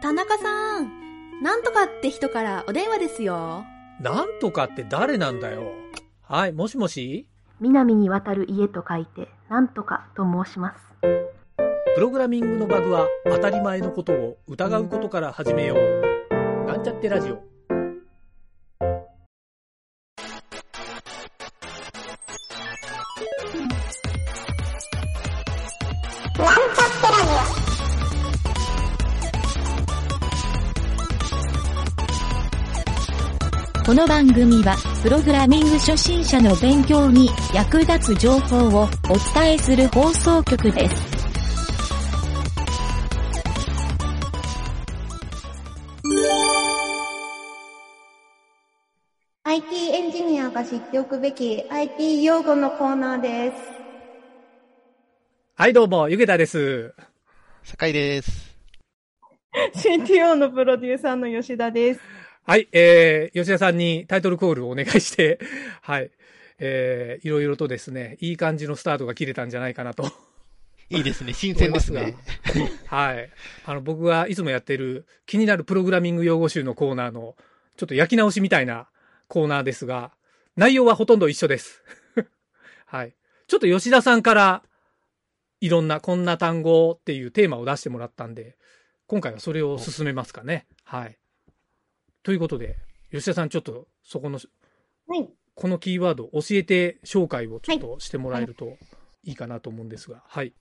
田中さん、なんとかって人からお電話ですよ。なんとかって誰なんだよ。はい、もしもし？南に渡る家と書いて、なんとかと申します。プログラミングのバグは当たり前のことを疑うことから始めよう。なんちゃってラジオ。この番組は、プログラミング初心者の勉強に役立つ情報をお伝えする放送局です。IT エンジニアが知っておくべき IT 用語のコーナーです。はい、どうも、ゆげたです。酒井です。CTO のプロデューサーの吉田です。はい、えー、吉田さんにタイトルコールをお願いして、はい、えー、いろいろとですね、いい感じのスタートが切れたんじゃないかなと。いいですね。新鮮ですね。はい。あの、僕がいつもやってる気になるプログラミング用語集のコーナーの、ちょっと焼き直しみたいなコーナーですが、内容はほとんど一緒です。はい。ちょっと吉田さんから、いろんなこんな単語っていうテーマを出してもらったんで、今回はそれを進めますかね。はい。ということで、吉田さんちょっとそこの、はい。このキーワード教えて紹介をちょっとしてもらえるといいかなと思うんですが、はい。わ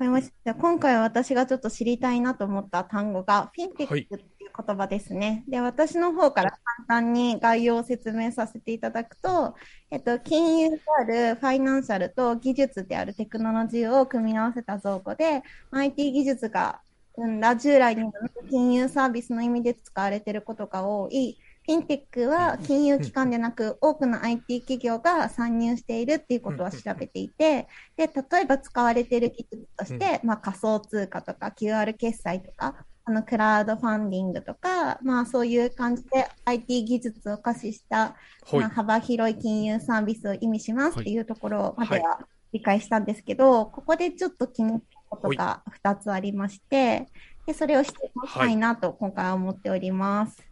かりました。今回は私がちょっと知りたいなと思った単語が、フィンテックはいっていう言葉ですね。で、私の方から簡単に概要を説明させていただくと、えっと、金融であるファイナンシャルと技術であるテクノロジーを組み合わせた造語で、IT 技術が生んだ従来の金融サービスの意味で使われていることが多い、フィンテックは金融機関でなく多くの IT 企業が参入しているっていうことは調べていて、で、例えば使われている技術として、まあ仮想通貨とか QR 決済とか、あのクラウドファンディングとか、まあそういう感じで IT 技術を駆使した、はい。まあ、幅広い金融サービスを意味しますっていうところまではは理解したんですけど、ここでちょっと気にことが2つありまして、でそれをしてみたいなと今回は思っております。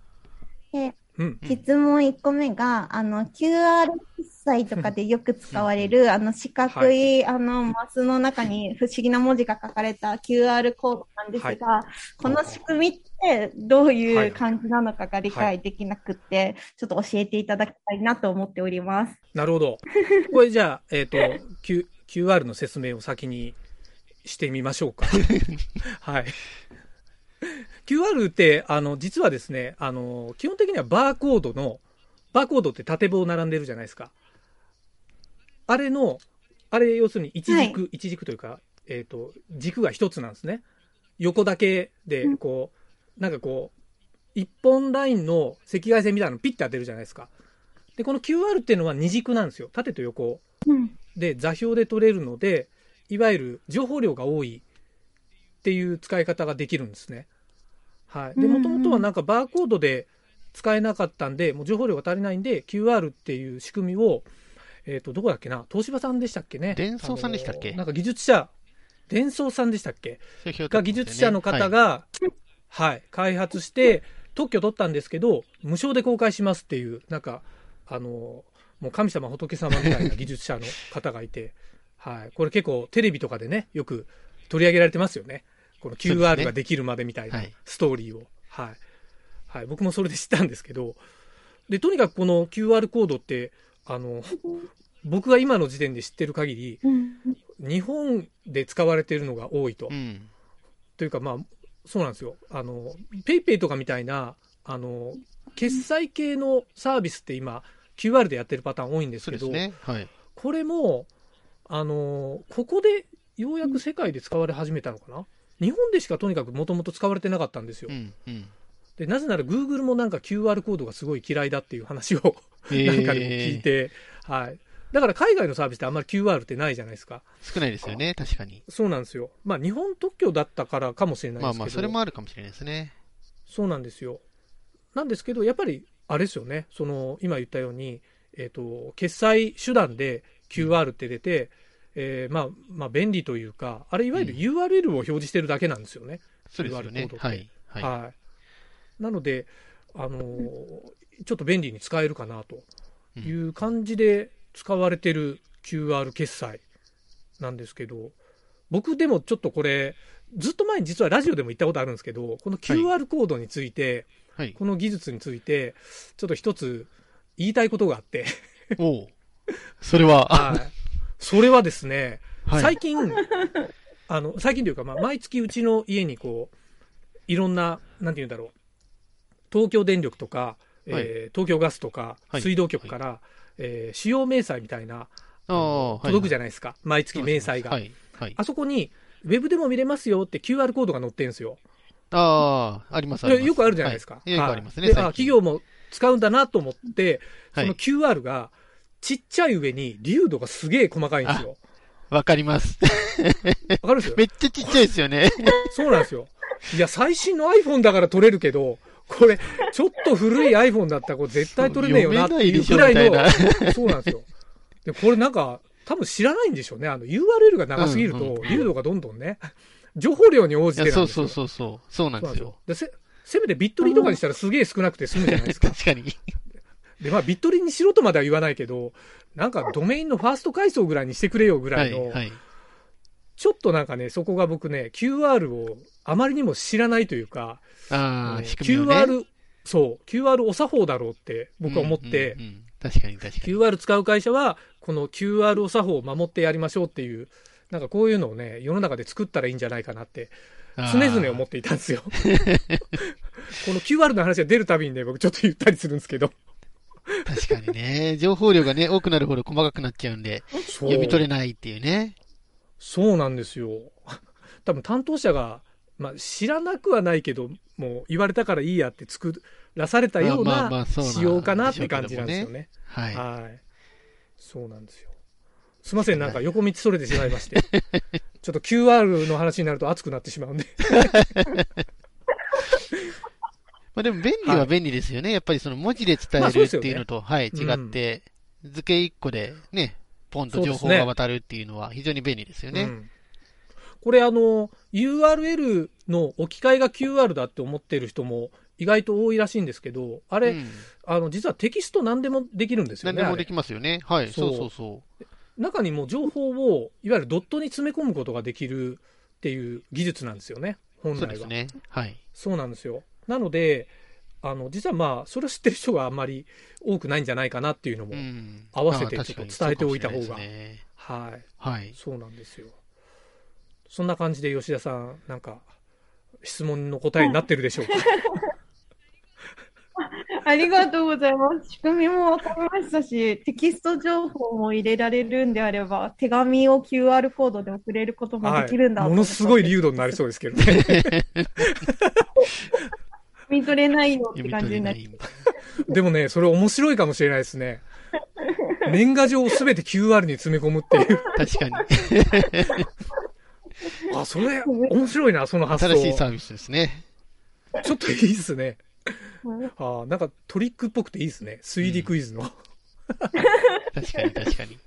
でうん。質問1個目が、あの、QR 決済とかでよく使われる、あの、四角い、あの、マスの中に不思議な文字が書かれた QR コードなんですが、この仕組みってどういう感じなのかが理解できなくって、ちょっと教えていただきたいなと思っております。なるほど。これじゃあ、えっ、と、Q、QR の説明を先にしてみましょうか。はい。QR って、あの、実はですね、あの、基本的にはバーコードの、バーコードって縦棒並んでるじゃないですか。あれの、あれ要するに一軸、一軸というか、えっ、と、軸が一つなんですね。横だけで、こう、なんかこう、一本ラインの赤外線みたいなのピッて当てるじゃないですか。で、この QR っていうのは二軸なんですよ。縦と横。うん。で座標で取れるのでいわゆる情報量が多いっていう使い方ができるんですね。はい、でもともとはなんかバーコードで使えなかったんでもう情報量が足りないんで QR っていう仕組みを、えっとどこだっけな？東芝さんでしたっけね？伝送さんでしたっけ？なんか技術者伝送さんでしたっけ？が技術者の方が、はい、開発して、特許取ったんですけど、無償で公開しますっていう、なんか、あの、もう神様仏様みたいな技術者の方がいて、はい、これ結構テレビとかでね、よく取り上げられてますよね。この QR ねができるまでみたいなはいストーリーを。はい。はい、僕もそれで知ったんですけど、で、とにかくこの QR コードって、あの、僕が今の時点で知ってる限り、うん。日本で使われているのが多いと。うん。というかまあそうなんですよあのペイペイとかみたいなあの決済系のサービスって今 QR でやってるパターン多いんですけどね。はい。これもあのここでようやく世界で使われ始めたのかな？日本でしかとにかくもともと使われてなかったんですようん。うん。でなぜなら Google もなんか QR コードがすごい嫌いだっていう話をなんかでも聞いて、はいだから海外のサービスってあんまり QR ってないじゃないですか少ないですよね。確かに。そうなんですよまあ日本特許だったからかもしれないですけどまあまあ、それもあるかもしれないですね。そうなんですよ。なんですけど、やっぱり、あれですよね、その、今言ったように、えっ、と、決済手段で QR って出て、えーまあ、まあ、便利というか、あれ、いわゆる URL を表示してるだけなんですよね。そうですよ QR ねコード。ってはい。はい。はい。なので、あのーちょっと便利に使えるかなという感じで使われてる QR 決済なんですけど、僕でもちょっとこれ、ずっと前に実はラジオでも言ったことあるんですけど、この QR コードについて、はい。この技術について、ちょっと一つ言いたいことがあって、おう それは、はい。それはですね、はい最近、あの、最近というか、まあ、毎月うちの家にこう、いろんな、なんて言うんだろう、東京電力とか、えー東京ガスとか、はい水道局から、えー使用明細みたいな、届くじゃないですか。毎月明細が。はい。はい。あそこに、ウェブでも見れますよって QR コードが載ってるんですよ。ああ、あります、あります。よくあるじゃないですか。はいよくありますね。あ企業も使うんだなと思って、はいその QR が、ちっちゃい上に、流度がすげえ細かいんですよ。わかります。わかるんですよめっちゃちっちゃいですよね。そうなんですよ。いや、最新の iPhone だから撮れるけど、これ、ちょっと古い iPhone だったらこれ絶対撮れねえよなっていうぐらいの、そうなんですよ。で、これなんか、多分知らないんでしょうね。あの、URL が長すぎるとうんうん、流度がどんどんね、情報量に応じてなんですよ。そうそうそうそう。そうなんですよ。せ、せめてビットリーとかにしたらすげえ少なくて済むじゃないですか。確かに。で、まあ、ビットリーにしろとまでは言わないけど、なんかドメインのファースト階層ぐらいにしてくれよぐらはいい、の、はい。ちょっとなんかね、そこが僕ね、QR をあまりにも知らないというか、あね。QR、そう、QR お作法だろうって僕は思って、うんうんうん確かに確かに。QR 使う会社は、この QR お作法を守ってやりましょうっていう、なんかこういうのをね、世の中で作ったらいいんじゃないかなって、常々思っていたんですよ。この QR の話が出るたびにね、僕ちょっと言ったりするんですけど。確かにね。情報量がね、多くなるほど細かくなっちゃうんで、読み取れないっていうね。そうなんですよ。多分担当者が、まあ、知らなくはないけど、もう言われたからいいやって作らされたような仕様かなって感じなんですよね。はい。はい。そうなんですよ。すいません、なんか横道それてしまいまして。ちょっと QR の話になると熱くなってしまうんで。まあでも便利は便利ですよね。やっぱりその文字で伝えるっていうのと、はい、うん違って、図形一個でね、ポンと情報が渡るっていうのは非常に便利ですよね。うんこれあの、URL の置き換えが QR だって思ってる人も意外と多いらしいんですけど、あれ、うんあの、実はテキスト何でもできるんですよね。何でもできますよね。はい、そうそうそうそう。中にも情報を、いわゆるドットに詰め込むことができるっていう技術なんですよね、本来は。そうですね。はい。そうなんですよ。なので、あの、実はまあ、それを知ってる人があんまり多くないんじゃないかなっていうのも、うん合わせてまあちょっと伝えておいた方がそうかもしれないですねはい。はい。そうなんですよ。そんな感じで吉田さん、なんか、質問の答えになってるでしょうか？ありがとうございます。仕組みも分かりましたし、テキスト情報も入れられるんであれば、手紙を QR コードで送れることもできるんだはい、ものすごい流度になりそうですけどね。読み取れないよって感じになる。取れない。でもね、それ面白いかもしれないですね。年賀状をすべて QR に詰め込むっていう。確かに。あ、それ、面白いな、その発想。新しいサービスですね。ちょっといいですね。うんあなんかトリックっぽくていいですね。推理クイズの。確かに確かに。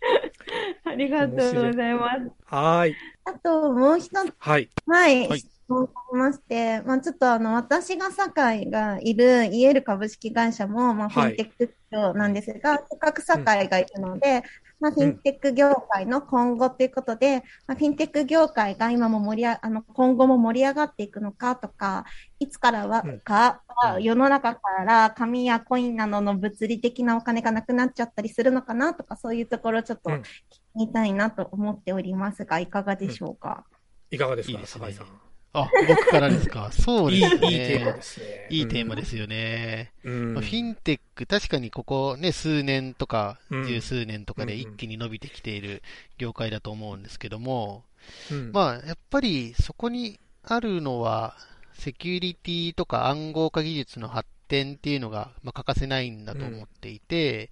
ありがとうございます。はーい。あと、もう一つ、はい。はい、はい質問がありまして、まあ、ちょっとあの、私が堺がいるイエール株式会社も、まあ、フはい。ィンテック企業なんですが、せっかく堺がいるので、まあ、フィンテック業界の今後ということで、まあ、フィンテック業界が今も盛りあ、あの、今後も盛り上がっていくのかとか、いつからは、うん。か、うん世の中から紙やコインなどの物理的なお金がなくなっちゃったりするのかなとか、そういうところちょっとうん。聞きたいなと思っておりますが、いかがでしょうか？いかがですか、いいですね。酒井さん。あ、僕からですか？そういい、いいですね。テーマですね。いいテーマですよね。うん。まあフィンテック、確かにここね、数年とか、うん十数年とかで一気に伸びてきている業界だと思うんですけども、うんまあ、やっぱりそこにあるのは、セキュリティとか暗号化技術の発展っていうのが、まあ、欠かせないんだと思っていて、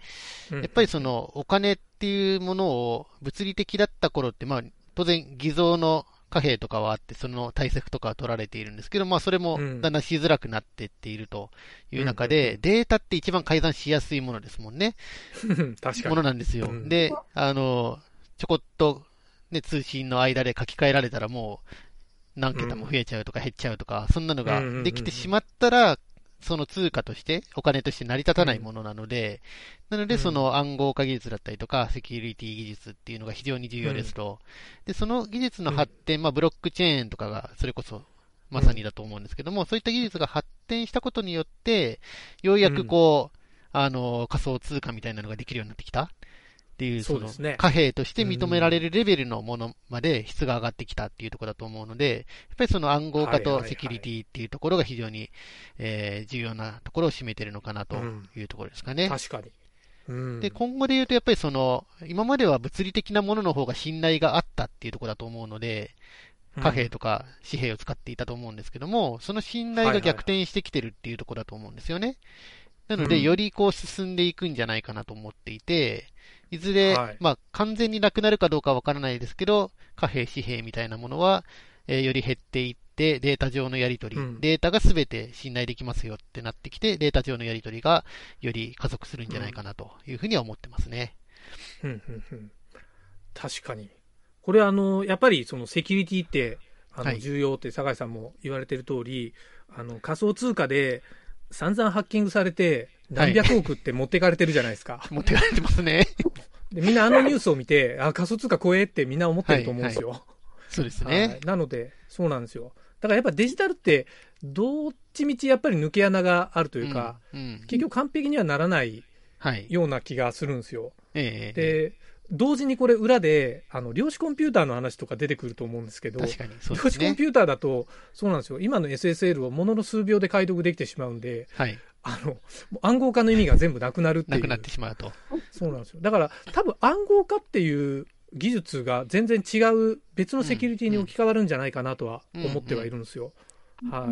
うんやっぱりそのお金っていうものを物理的だった頃って、まあ、当然偽造の貨幣とかはあって、その対策とかは取られているんですけど、まあ、それもうんだんだんしづらくなってっているという中うんうんで、データって一番改ざんしやすいものですもんね。確かに。ものなんですよ。うんで、あの、ちょこっと、ね、通信の間で書き換えられたらもう、何桁も増えちゃうとか減っちゃうとか、そんなのができてしまったら、その通貨として、お金として成り立たないものなので、なので、うん。その暗号化技術だったりとか、セキュリティ技術っていうのが非常に重要ですと。で、その技術の発展、まあ、ブロックチェーンとかが、それこそ、まさにだと思うんですけども、そういった技術が発展したことによって、ようやくこう、あの、仮想通貨みたいなのができるようになってきたっていう、そうのそですね貨幣として認められるレベルのものまで質が上がってきたっていうところだと思うので、やっぱりその暗号化とセキュリティっていうところが非常に、えー重要なところを占めてるのかなというところですかね。確かに。うん。で、今後で言うと、やっぱりその、今までは物理的なものの方が信頼があったっていうところだと思うので、貨幣とか紙幣を使っていたと思うんですけども、その信頼が逆転してきてるっていうところだと思うんですよね。なので、うんよりこう進んでいくんじゃないかなと思っていて、いずれ、はいまあ完全になくなるかどうかわからないですけど、貨幣、紙幣みたいなものは、えーより減っていって、データ上のやり取り、うんデータがすべて信頼できますよってなってきて、データ上のやり取りがより加速するんじゃないかなというふうには思ってますね。うんうんうん確かに。これあの、やっぱりそのセキュリティって、あの、はい重要って酒井さんも言われてる通り、あの、仮想通貨で散々ハッキングされて、何百億って持ってかれてるじゃないですか。持ってかれてますね。で、みんなあのニュースを見て、あ、仮想通貨怖えってみんな思ってると思うんですよ。そうですはねい。なので、そうなんですよ。だからやっぱデジタルって、どっちみちやっぱり抜け穴があるというか、うん、うん結局完璧にはならないはい。ような気がするんですよ。ええで、同時にこれ裏で、あの、量子コンピューターの話とか出てくると思うんですけど、確かにそうで量。子コンピューターだと、そうなんですよ。今の SSL をものの数秒で解読できてしまうんで、はい。あの、暗号化の意味が全部なくなるっていう。なくなってしまうと。そうなんですよ。だから、多分暗号化っていう技術が全然違う別のセキュリティに置き換わるんじゃないかなとは思ってはいるんですよ。は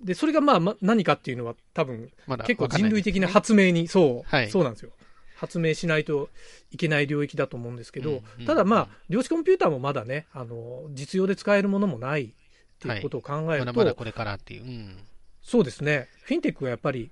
い。で、それがまあ、ま何かっていうのは多分まだ結構人類的な発明に、そう、はいそうなんですよ。発明しないといけない領域だと思うんですけど、うんうんただまあ、量子コンピューターもまだね、あの、実用で使えるものもないっていうことを考えると、まだまだこれからっていう。うん。そうですね、フィンテックがやっぱり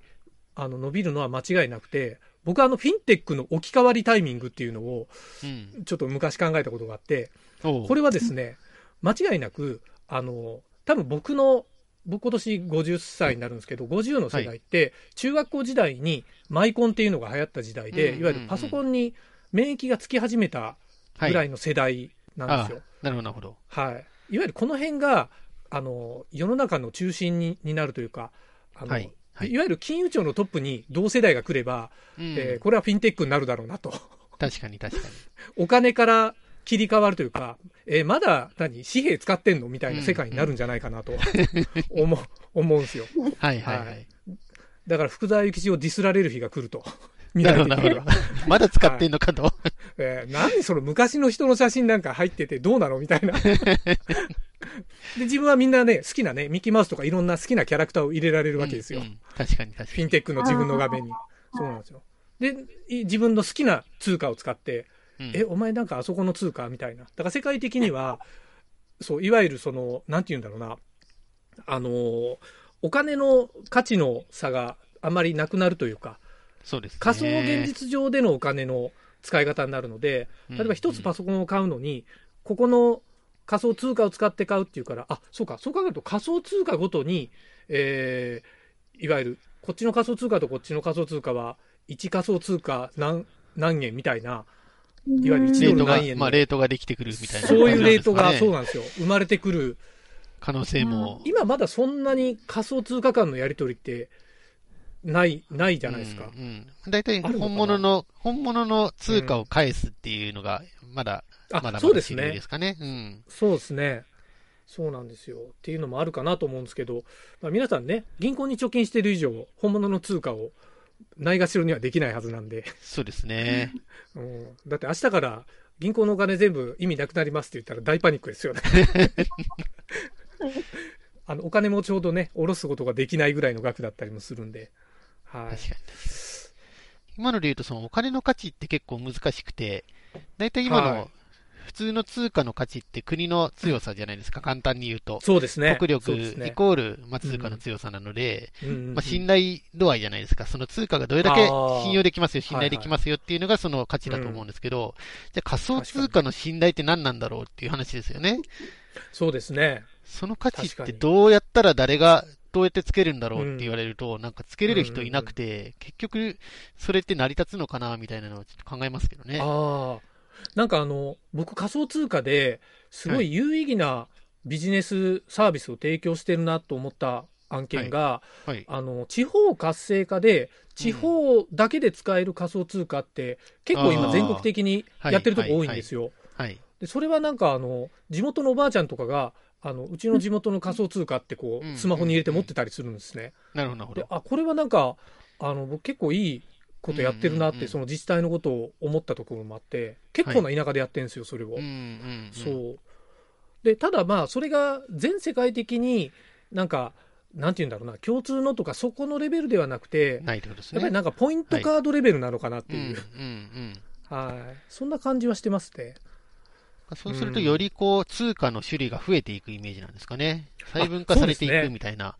あの伸びるのは間違いなくて、僕はあのフィンテックの置き換わりタイミングっていうのをうん。ちょっと昔考えたことがあって、おうこれはですね、間違いなく、あの、多分僕の、僕今年50歳になるんですけど、50の世代って、中学校時代にマイコンっていうのが流行った時代で、うんいわゆるパソコンに免疫がつき始めたぐらいの世代なんあですよ。なるほど、なるほど。はい。いわゆるこの辺が、あの、世の中の中心にになるというか、あの、はいい。はい。わゆる金融庁のトップに同世代が来れば、うんえーこれはフィンテックになるだろうなと。確かに、確かに。お金から切り替わるというか、えーまだ何紙幣使ってんのみたいな世界になるんじゃないかなと思う、思うんですよ。はい、はい、ははいい。だから福沢諭吉をディスられる日が来ると。未なるほど、来的なるほど。まだ使ってんのかと。えー何その昔の人の写真なんか入っててどうなのみたいな。で、自分はみんなね、好きなね、ミッキーマウスとかいろんな好きなキャラクターを入れられるわけですよ。うんうん確かに、確かに。フィンテックの自分の画面に。そうなんですよ。で、い自分の好きな通貨を使って、うんえ、お前なんかあそこの通貨みたいな。だから世界的には、そう、いわゆるその、なんて言うんだろうな、あのー、お金の価値の差があまりなくなるというか、そうですね。仮想現実上でのお金の使い方になるので、うん例えば一つパソコンを買うのに、ここの仮想通貨を使って買うっていうから、あ、そうか、そう考えると仮想通貨ごとに、えー、いわゆる、こっちの仮想通貨とこっちの仮想通貨は、1仮想通貨何、何円みたいな、いわゆる1ドレートがル何円、のまあ、レートができてくるみたいな。そういうレートが、そううなんですよ。生まれてくる。可能性も。今まだそんなに仮想通貨間のやり取りって、ない、ないじゃないですか。うん。うん大体、あるのかな？本物の、本物の通貨を返すっていうのが、まだ、あまだまだそうですね主流ですかね。うん。そうですね。そうなんですよ。っていうのもあるかなと思うんですけど、まあ、皆さんね、銀行に貯金している以上、本物の通貨をないがしろにはできないはずなんで、そうですね。うん、だって明日から銀行のお金全部意味なくなりますって言ったら大パニックですよね。あのお金もちょうどね、下ろすことができないぐらいの額だったりもするんで。はい。確かに。今ので言うと、そのお金の価値って結構難しくて、大体今はいの普通の通貨の価値って国の強さじゃないですか、簡単に言うと。そうですね。国力イコール、まあ、通貨の強さなので、まあ、信頼度合いじゃないですか。その通貨がどれだけ信用できますよ、信頼できますよっていうのがその価値だと思うんですけど、じゃあ仮想通貨の信頼って何なんだろうっていう話ですよね。そうですね。その価値ってどうやったら誰が、どうやってつけるんだろうって言われると、なんかつけれる人いなくて、結局、それって成り立つのかな、みたいなのをちょっと考えますけどね。ああ。なんかあの、僕仮想通貨ですごい有意義なビジネスサービスを提供してるなと思った案件が、はい。あの、地方活性化で、地方だけで使える仮想通貨って、結構今全国的にやってるとこ多いんですよ。はい。で、それはなんかあの、地元のおばあちゃんとかが、あの、うちの地元の仮想通貨ってこうスマホに入れて持ってたりするんですね。なるほど、なるほど。、であ、これはなんか、あの、僕結構いいことやってるなって、その自治体のことを思ったところもあって、結構な田舎でやってるんですよ、それを。うん、うん、うん。そう。で、ただまあ、それが全世界的になんか、なんて言うんだろうな、共通のとか、そこのレベルではなくて、ないってことですね。やっぱりなんかポイントカードレベルなのかなってうん、いう、うん、うん。はい。そんな感じはしてますね。そうすると、よりこう、通貨の種類が増えていくイメージなんですかね。細分化されていくみたいな。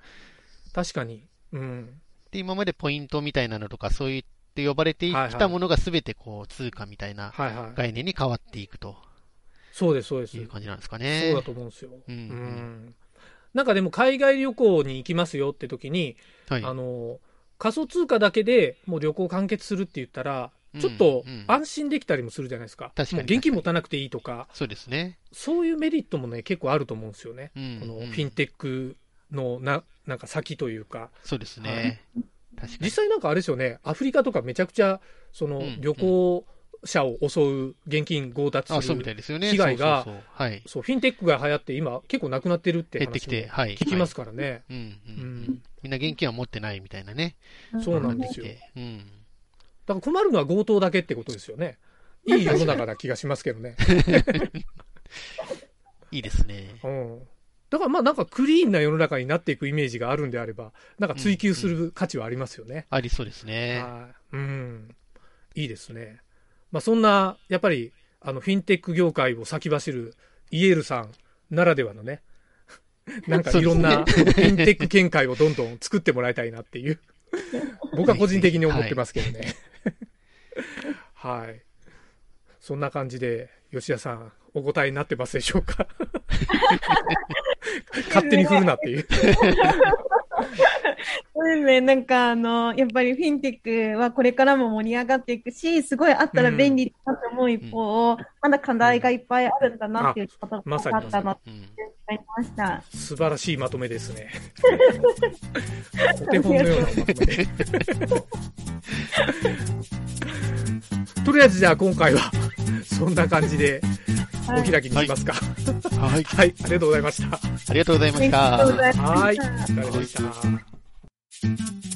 確かに。うん。で、今までポイントみたいなのとか、そういって呼ばれてきたものが全てこう、通貨みたいな。概念に変わっていくとそうです、そうです。いう感じなんですかそね。うだと思うんですよ。うんうんなんかでも海外旅行に行きますよって時に、はい。あの、仮想通貨だけでもう旅行完結するって言ったら、ちょっと安心できたりもするじゃないですか。確かに現金持たなくていいとか、そうですね。そういうメリットもね、結構あると思うんですよね。うんこのフうんィンテックのな、なんか先というか。そうですね。確かに。実際なんかあれですよね、アフリカとかめちゃくちゃ、そのうん旅行者を襲う現金強奪する、みたいですよね。被害がそうそうそうはい。そう、フィンテックが流行って今結構なくなってるって話減ってきて、もはい。聞きますからね。うん。みんな現金は持ってないみたいなね。そうなんですよ。でうん。だから困るのは強盗だけってことですよね。いい世の中な気がしますけどね。いいですね。うん。だからまあなんかクリーンな世の中になっていくイメージがあるんであれば、なんか追求する価値はありますよね。ありそうですね。はい。うん。いいですね。まあそんな、やっぱり、あの、フィンテック業界を先走るイエールさんならではのね、なんかいろんなフィンテック見解をどんどん作ってもらいたいなっていう、僕は個人的に思ってますけどね。はい。そんな感じで、吉田さん、お答えになってますでしょうか？勝手に振るなっていう。そうですね。なんか、あの、やっぱりフィンテックはこれからも盛り上がっていくし、すごいあったら便利だなと思う一方、まだ課題がいっぱいあるんだなっていうことがかったので、うん。思いました。素晴らしいまとめですね。お手本のようなまとめで。とりあえずじゃあ今回はそんな感じでお開きにしますか。はい。はい、ありがとうございました。ありがとうございましありがとうごた。ざいまはい、お。疲れでした。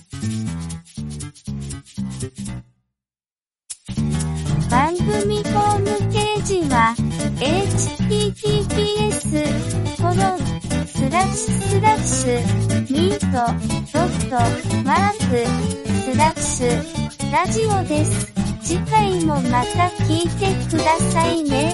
Https コロンスラッシュスラッシュミートドットマークスラッシュラジオです。次回もまた聞いてくださいね。